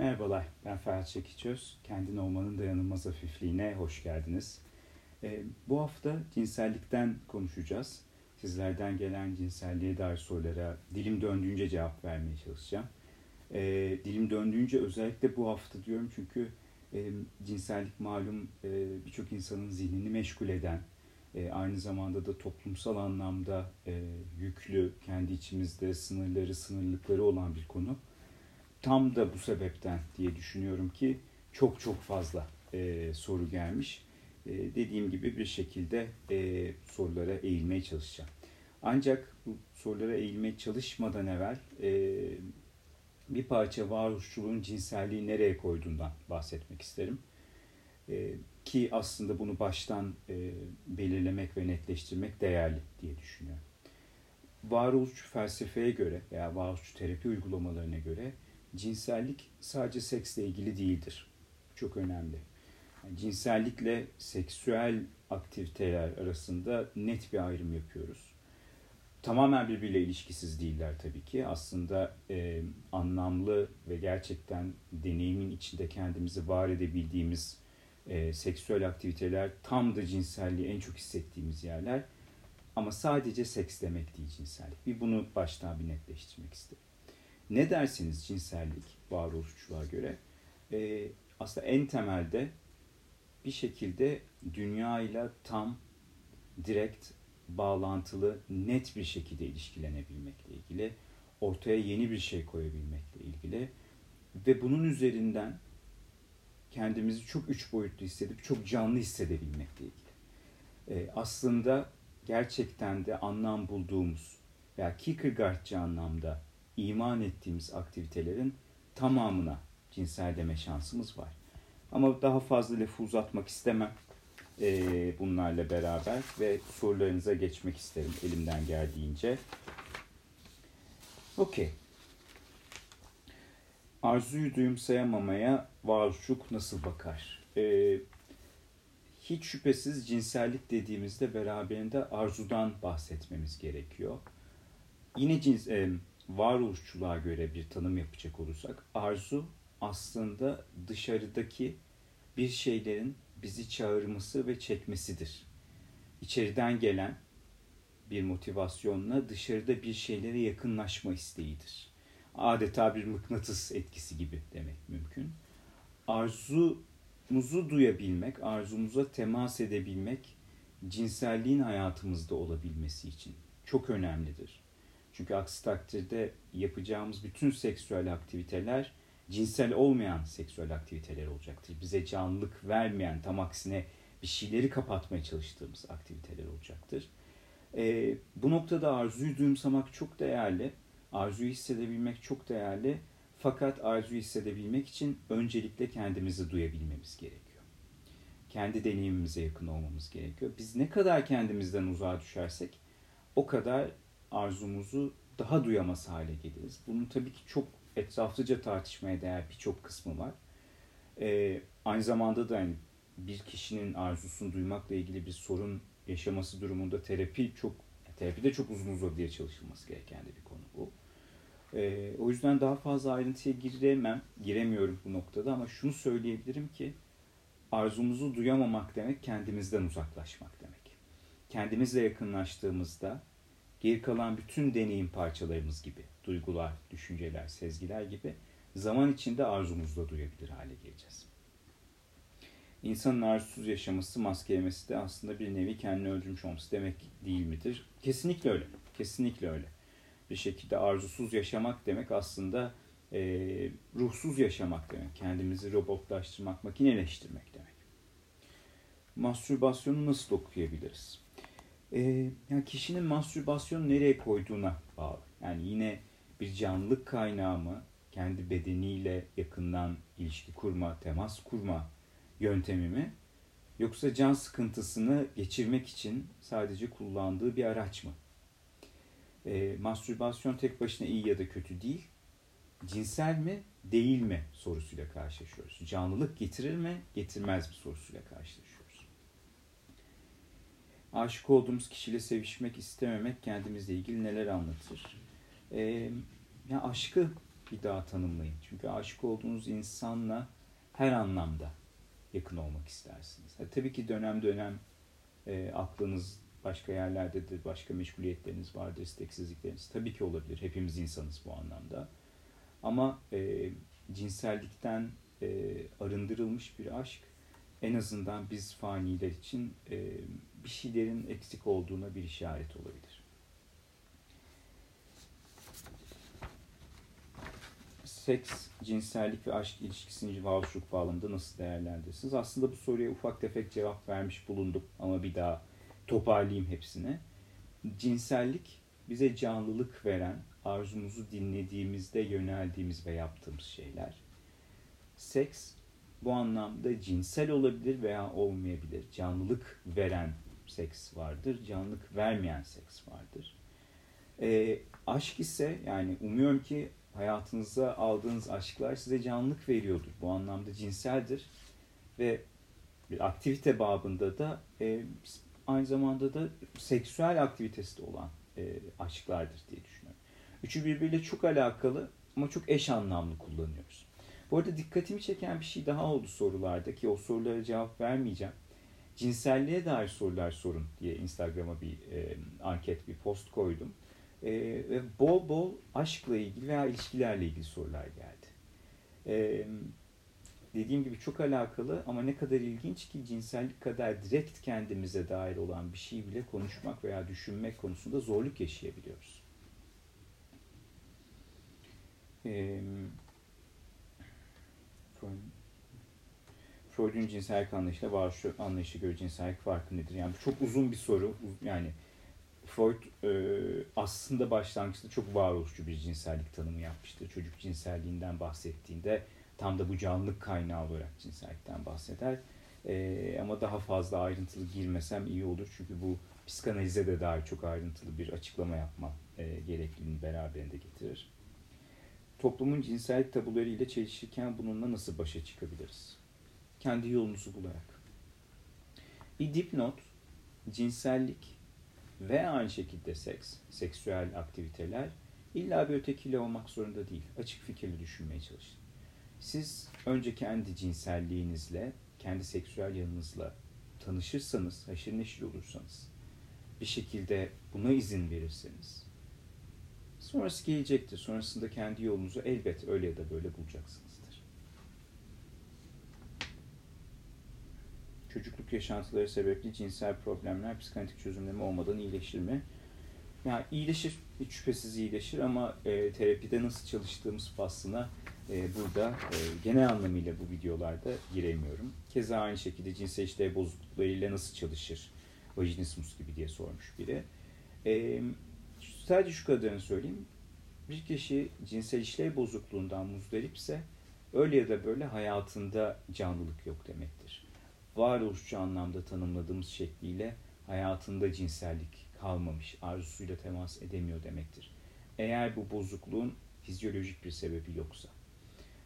Merhabalar, ben Ferhat Çekiçöz. Kendin olmanın dayanılmaz hafifliğine hoş geldiniz. Ee, bu hafta cinsellikten konuşacağız. Sizlerden gelen cinselliğe dair sorulara dilim döndüğünce cevap vermeye çalışacağım. Ee, dilim döndüğünce özellikle bu hafta diyorum çünkü e, cinsellik malum e, birçok insanın zihnini meşgul eden, e, aynı zamanda da toplumsal anlamda e, yüklü, kendi içimizde sınırları, sınırlıkları olan bir konu tam da bu sebepten diye düşünüyorum ki çok çok fazla e, soru gelmiş. E, dediğim gibi bir şekilde e, sorulara eğilmeye çalışacağım. Ancak bu sorulara eğilmeye çalışmadan evvel e, bir parça varoluşçuluğun cinselliği nereye koyduğundan bahsetmek isterim. E, ki aslında bunu baştan e, belirlemek ve netleştirmek değerli diye düşünüyorum. Varoluşçu felsefeye göre veya varoluşçu terapi uygulamalarına göre cinsellik sadece seksle ilgili değildir. Çok önemli. Yani cinsellikle seksüel aktiviteler arasında net bir ayrım yapıyoruz. Tamamen birbiriyle ilişkisiz değiller tabii ki. Aslında e, anlamlı ve gerçekten deneyimin içinde kendimizi var edebildiğimiz e, seksüel aktiviteler tam da cinselliği en çok hissettiğimiz yerler. Ama sadece seks demek değil cinsellik. Bir bunu baştan bir netleştirmek istedim. Ne dersiniz cinsellik varoluşçuluğa göre? E, aslında en temelde bir şekilde dünya ile tam, direkt, bağlantılı, net bir şekilde ilişkilenebilmekle ilgili, ortaya yeni bir şey koyabilmekle ilgili ve bunun üzerinden kendimizi çok üç boyutlu hissedip çok canlı hissedebilmekle ilgili. E, aslında gerçekten de anlam bulduğumuz veya Kierkegaardçı anlamda iman ettiğimiz aktivitelerin tamamına cinsel deme şansımız var. Ama daha fazla lafı uzatmak istemem e, bunlarla beraber ve sorularınıza geçmek isterim elimden geldiğince. Okey. Arzuyu duyumsayamamaya varoluşluk nasıl bakar? E, hiç şüphesiz cinsellik dediğimizde beraberinde arzudan bahsetmemiz gerekiyor. Yine cins, e, varoluşçuluğa göre bir tanım yapacak olursak arzu aslında dışarıdaki bir şeylerin bizi çağırması ve çekmesidir. İçeriden gelen bir motivasyonla dışarıda bir şeylere yakınlaşma isteğidir. Adeta bir mıknatıs etkisi gibi demek mümkün. Arzumuzu duyabilmek, arzumuza temas edebilmek cinselliğin hayatımızda olabilmesi için çok önemlidir. Çünkü aksi takdirde yapacağımız bütün seksüel aktiviteler cinsel olmayan seksüel aktiviteler olacaktır. Bize canlılık vermeyen, tam aksine bir şeyleri kapatmaya çalıştığımız aktiviteler olacaktır. E, bu noktada arzuyu duyumsamak çok değerli. Arzuyu hissedebilmek çok değerli. Fakat arzuyu hissedebilmek için öncelikle kendimizi duyabilmemiz gerekiyor. Kendi deneyimimize yakın olmamız gerekiyor. Biz ne kadar kendimizden uzağa düşersek o kadar arzumuzu daha duyamaz hale geliriz. Bunun tabii ki çok etraflıca tartışmaya değer birçok kısmı var. Ee, aynı zamanda da yani bir kişinin arzusunu duymakla ilgili bir sorun yaşaması durumunda terapi çok terapide çok uzun uzadıya çalışılması gereken de bir konu bu. Ee, o yüzden daha fazla ayrıntıya giremem, giremiyorum bu noktada ama şunu söyleyebilirim ki arzumuzu duyamamak demek kendimizden uzaklaşmak demek. Kendimizle yakınlaştığımızda geri kalan bütün deneyim parçalarımız gibi, duygular, düşünceler, sezgiler gibi zaman içinde arzumuzla duyabilir hale geleceğiz. İnsanın arzusuz yaşaması, maskelemesi de aslında bir nevi kendini öldürmüş olması demek değil midir? Kesinlikle öyle. Kesinlikle öyle. Bir şekilde arzusuz yaşamak demek aslında e, ruhsuz yaşamak demek. Kendimizi robotlaştırmak, makineleştirmek demek. Mastürbasyonu nasıl okuyabiliriz? E, yani kişinin mastürbasyonu nereye koyduğuna bağlı. Yani yine bir canlılık kaynağı mı, kendi bedeniyle yakından ilişki kurma, temas kurma yöntemi mi? Yoksa can sıkıntısını geçirmek için sadece kullandığı bir araç mı? E, mastürbasyon tek başına iyi ya da kötü değil. Cinsel mi, değil mi sorusuyla karşılaşıyoruz. Canlılık getirir mi, getirmez mi sorusuyla karşılaşıyoruz aşık olduğumuz kişiyle sevişmek istememek kendimizle ilgili neler anlatır? Ee, ya aşkı bir daha tanımlayın. Çünkü aşık olduğunuz insanla her anlamda yakın olmak istersiniz. Ha, tabii ki dönem dönem e, aklınız başka yerlerdedir, başka meşguliyetleriniz vardır, isteksizlikleriniz. Tabii ki olabilir. Hepimiz insanız bu anlamda. Ama e, cinsellikten e, arındırılmış bir aşk en azından biz faniler için e, bir şeylerin eksik olduğuna bir işaret olabilir. Seks, cinsellik ve aşk ilişkisini varoluşluk bağlamında nasıl değerlendirirsiniz? Aslında bu soruya ufak tefek cevap vermiş bulundum ama bir daha toparlayayım hepsini. Cinsellik bize canlılık veren, arzumuzu dinlediğimizde yöneldiğimiz ve yaptığımız şeyler. Seks bu anlamda cinsel olabilir veya olmayabilir. Canlılık veren seks vardır, canlılık vermeyen seks vardır. E, aşk ise yani umuyorum ki hayatınıza aldığınız aşklar size canlılık veriyordur. Bu anlamda cinseldir ve bir aktivite babında da e, aynı zamanda da seksüel aktivitesi de olan e, aşklardır diye düşünüyorum. Üçü birbiriyle çok alakalı ama çok eş anlamlı kullanıyoruz. Bu arada dikkatimi çeken bir şey daha oldu sorularda ki o sorulara cevap vermeyeceğim. Cinselliğe dair sorular sorun diye Instagram'a bir e, anket, bir post koydum. E, ve bol bol aşkla ilgili veya ilişkilerle ilgili sorular geldi. E, dediğim gibi çok alakalı ama ne kadar ilginç ki cinsellik kadar direkt kendimize dair olan bir şey bile konuşmak veya düşünmek konusunda zorluk yaşayabiliyoruz. Eee Freud'un cinsellik anlayışıyla varoluşçu anlayışa göre cinsellik farkı nedir? Yani çok uzun bir soru. Yani Freud e, aslında başlangıçta çok varoluşçu bir cinsellik tanımı yapmıştır. Çocuk cinselliğinden bahsettiğinde tam da bu canlılık kaynağı olarak cinsellikten bahseder. E, ama daha fazla ayrıntılı girmesem iyi olur. Çünkü bu psikanalize de dair çok ayrıntılı bir açıklama yapma e, gerekliliğini beraberinde getirir toplumun cinsellik tabuları ile çelişirken bununla nasıl başa çıkabiliriz? Kendi yolunuzu bularak. Bir dipnot, cinsellik ve aynı şekilde seks, seksüel aktiviteler illa bir ötekiyle olmak zorunda değil. Açık fikirli düşünmeye çalışın. Siz önce kendi cinselliğinizle, kendi seksüel yanınızla tanışırsanız, haşır neşir olursanız, bir şekilde buna izin verirseniz, Sonrası gelecektir. Sonrasında kendi yolunuzu elbet öyle ya da böyle bulacaksınızdır. Çocukluk yaşantıları sebepli cinsel problemler psikanalitik çözümleme olmadan iyileşir mi? Yani iyileşir, hiç şüphesiz iyileşir ama e, terapide nasıl çalıştığımız faslına e, burada e, genel anlamıyla bu videolarda giremiyorum. Keza aynı şekilde cinsel işlev bozukluklarıyla nasıl çalışır? Vajinismus gibi diye sormuş biri. E, Sadece şu kadarını söyleyeyim. Bir kişi cinsel işlev bozukluğundan muzdaripse öyle ya da böyle hayatında canlılık yok demektir. Varoluşçu anlamda tanımladığımız şekliyle hayatında cinsellik kalmamış, arzusuyla temas edemiyor demektir. Eğer bu bozukluğun fizyolojik bir sebebi yoksa.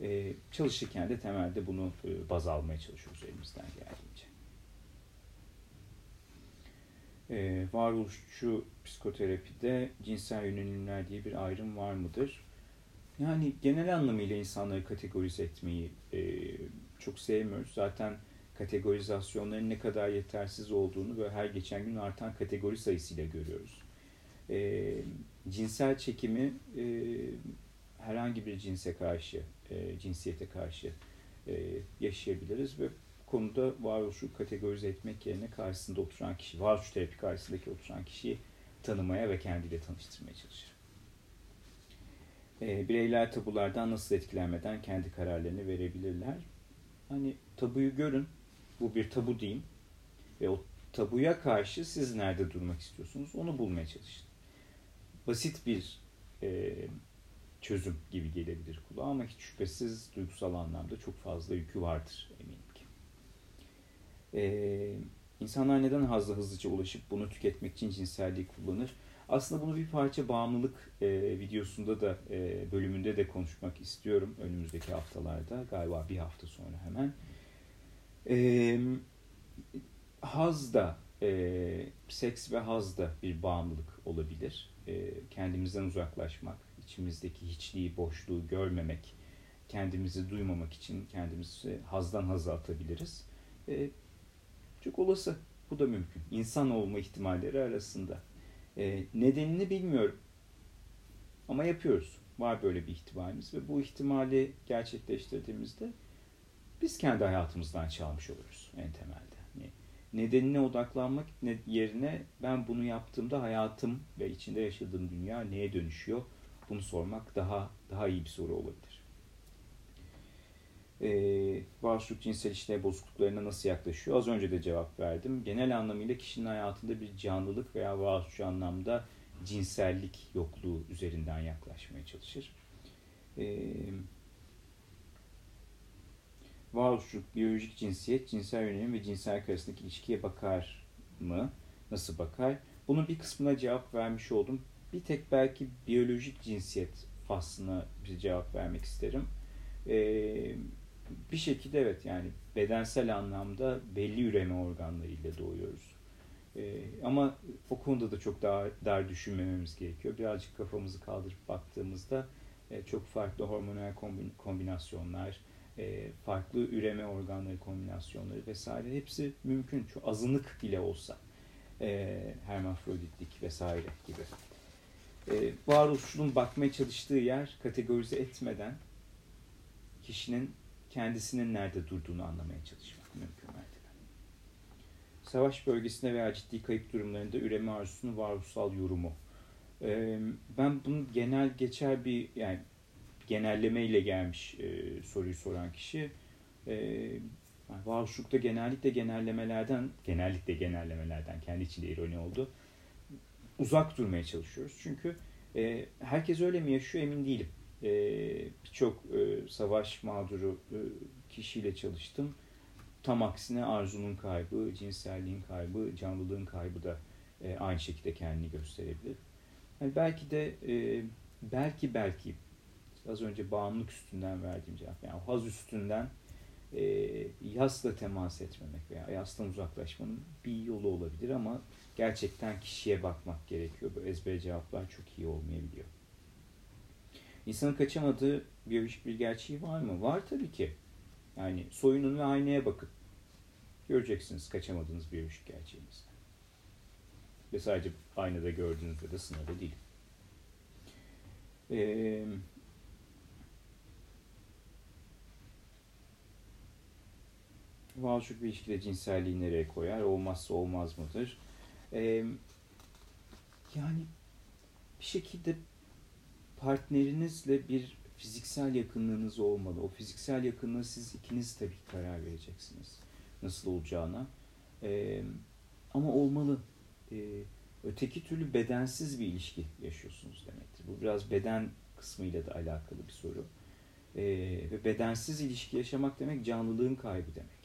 Ee, çalışırken de temelde bunu e, baz almaya çalışıyoruz elimizden geldiğince e, varoluşçu psikoterapide cinsel yönelimler diye bir ayrım var mıdır? Yani genel anlamıyla insanları kategorize etmeyi e, çok sevmiyoruz. Zaten kategorizasyonların ne kadar yetersiz olduğunu ve her geçen gün artan kategori sayısıyla görüyoruz. E, cinsel çekimi e, herhangi bir cinse karşı, e, cinsiyete karşı e, yaşayabiliriz ve konuda varoluşu kategorize etmek yerine karşısında oturan kişi, varoluş terapi karşısındaki oturan kişiyi tanımaya ve kendiyle tanıştırmaya çalışır. E, bireyler tabulardan nasıl etkilenmeden kendi kararlarını verebilirler? Hani tabuyu görün, bu bir tabu diyeyim ve o tabuya karşı siz nerede durmak istiyorsunuz onu bulmaya çalışın. Basit bir e, çözüm gibi gelebilir kulağa ama hiç şüphesiz duygusal anlamda çok fazla yükü vardır eminim. Ee, insanlar neden hazla hızlıca ulaşıp bunu tüketmek için cinselliği kullanır? Aslında bunu bir parça bağımlılık e, videosunda da e, bölümünde de konuşmak istiyorum önümüzdeki haftalarda. Galiba bir hafta sonra hemen. E, haz da, e, seks ve haz da bir bağımlılık olabilir. E, kendimizden uzaklaşmak, içimizdeki hiçliği, boşluğu görmemek, kendimizi duymamak için kendimizi hazdan haza atabiliriz. E, çok olası. Bu da mümkün. İnsan olma ihtimalleri arasında. E, nedenini bilmiyorum. Ama yapıyoruz. Var böyle bir ihtimalimiz ve bu ihtimali gerçekleştirdiğimizde biz kendi hayatımızdan çalmış oluruz en temelde. Yani nedenine odaklanmak yerine ben bunu yaptığımda hayatım ve içinde yaşadığım dünya neye dönüşüyor? Bunu sormak daha daha iyi bir soru olabilir. Ee, varoluşluk cinsel işlev bozukluklarına nasıl yaklaşıyor? Az önce de cevap verdim. Genel anlamıyla kişinin hayatında bir canlılık veya varoluşçu anlamda cinsellik yokluğu üzerinden yaklaşmaya çalışır. Ee, varoluşçuluk, biyolojik cinsiyet, cinsel yönelim ve cinsel arasındaki ilişkiye bakar mı? Nasıl bakar? Bunun bir kısmına cevap vermiş oldum. Bir tek belki biyolojik cinsiyet faslına bir cevap vermek isterim. Ee, bir şekilde evet yani bedensel anlamda belli üreme organlarıyla doğuyoruz. Ee, ama o konuda da çok daha dar düşünmememiz gerekiyor. Birazcık kafamızı kaldırıp baktığımızda e, çok farklı hormonal kombinasyonlar, e, farklı üreme organları kombinasyonları vesaire hepsi mümkün. Çok azınlık bile olsa e, hermafroditlik vesaire gibi. E, varoluşçunun bakmaya çalıştığı yer kategorize etmeden kişinin kendisinin nerede durduğunu anlamaya çalışmak mümkün mertebe. Savaş bölgesinde veya ciddi kayıp durumlarında üreme arzusunun varoluşsal yorumu. E, ben bunu genel geçer bir yani genelleme ile gelmiş e, soruyu soran kişi. E, varoluşlukta genellikle genellemelerden, genellikle genellemelerden kendi içinde ironi oldu. Uzak durmaya çalışıyoruz. Çünkü e, herkes öyle mi yaşıyor emin değilim. E, Birçok e, savaş mağduru e, kişiyle çalıştım. Tam aksine arzunun kaybı, cinselliğin kaybı, canlılığın kaybı da e, aynı şekilde kendini gösterebilir. Yani belki de e, belki belki az önce bağımlılık üstünden verdiğim cevap. Yani haz üstünden e, yasla temas etmemek veya yastan uzaklaşmanın bir yolu olabilir ama gerçekten kişiye bakmak gerekiyor. Bu ezber cevaplar çok iyi olmayabiliyor. İnsanın kaçamadığı biyolojik bir gerçeği var mı? Var tabii ki. Yani soyunun ve aynaya bakın. Göreceksiniz kaçamadığınız biyolojik gerçeğinizden. Ve sadece aynada gördüğünüzde de sınırlı değil. Ee, Varoluşluk bir ilişkide cinselliği nereye koyar? Olmazsa olmaz mıdır? Ee, yani bir şekilde partnerinizle bir fiziksel yakınlığınız olmalı. O fiziksel yakınlığı siz ikiniz tabii karar vereceksiniz. Nasıl olacağına. Ee, ama olmalı. Ee, öteki türlü bedensiz bir ilişki yaşıyorsunuz demektir. Bu biraz beden kısmıyla da alakalı bir soru. Ee, ve bedensiz ilişki yaşamak demek canlılığın kaybı demek.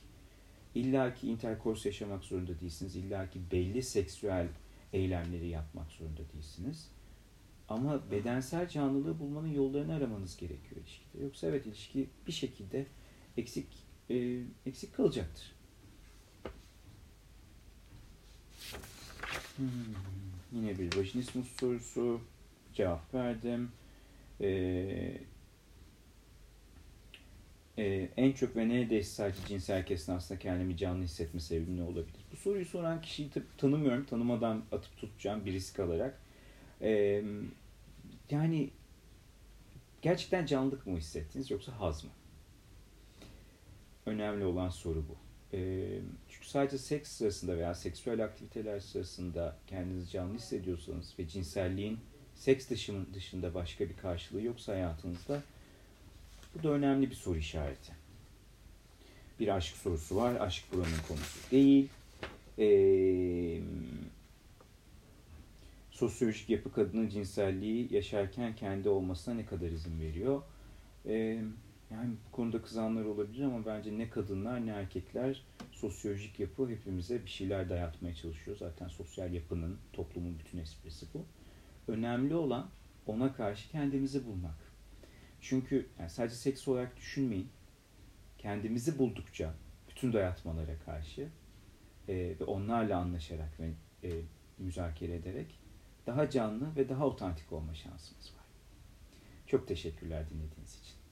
İlla ki interkors yaşamak zorunda değilsiniz. İlla ki belli seksüel eylemleri yapmak zorunda değilsiniz. Ama bedensel canlılığı bulmanın yollarını aramanız gerekiyor ilişkide. Yoksa evet ilişki bir şekilde eksik e, eksik kalacaktır. Hmm, yine bir vajinismus sorusu. Cevap verdim. Ee, e, en çok ve neredeyse sadece cinsel herkesin aslında kendimi canlı hissetme sebebi ne olabilir? Bu soruyu soran kişiyi tanımıyorum. Tanımadan atıp tutacağım bir risk alarak. E, yani gerçekten canlılık mı hissettiniz yoksa haz mı? Önemli olan soru bu. E, çünkü sadece seks sırasında veya seksüel aktiviteler sırasında kendinizi canlı hissediyorsanız ve cinselliğin seks dışında başka bir karşılığı yoksa hayatınızda bu da önemli bir soru işareti. Bir aşk sorusu var. Aşk buranın konusu değil. Ee, sosyolojik yapı kadının cinselliği yaşarken kendi olmasına ne kadar izin veriyor? Ee, yani bu konuda kızanlar olabilir ama bence ne kadınlar ne erkekler sosyolojik yapı hepimize bir şeyler dayatmaya çalışıyor. Zaten sosyal yapının, toplumun bütün esprisi bu. Önemli olan ona karşı kendimizi bulmak. Çünkü yani sadece seks olarak düşünmeyin. Kendimizi buldukça bütün dayatmalara karşı e, ve onlarla anlaşarak ve e, müzakere ederek daha canlı ve daha otantik olma şansımız var. Çok teşekkürler dinlediğiniz için.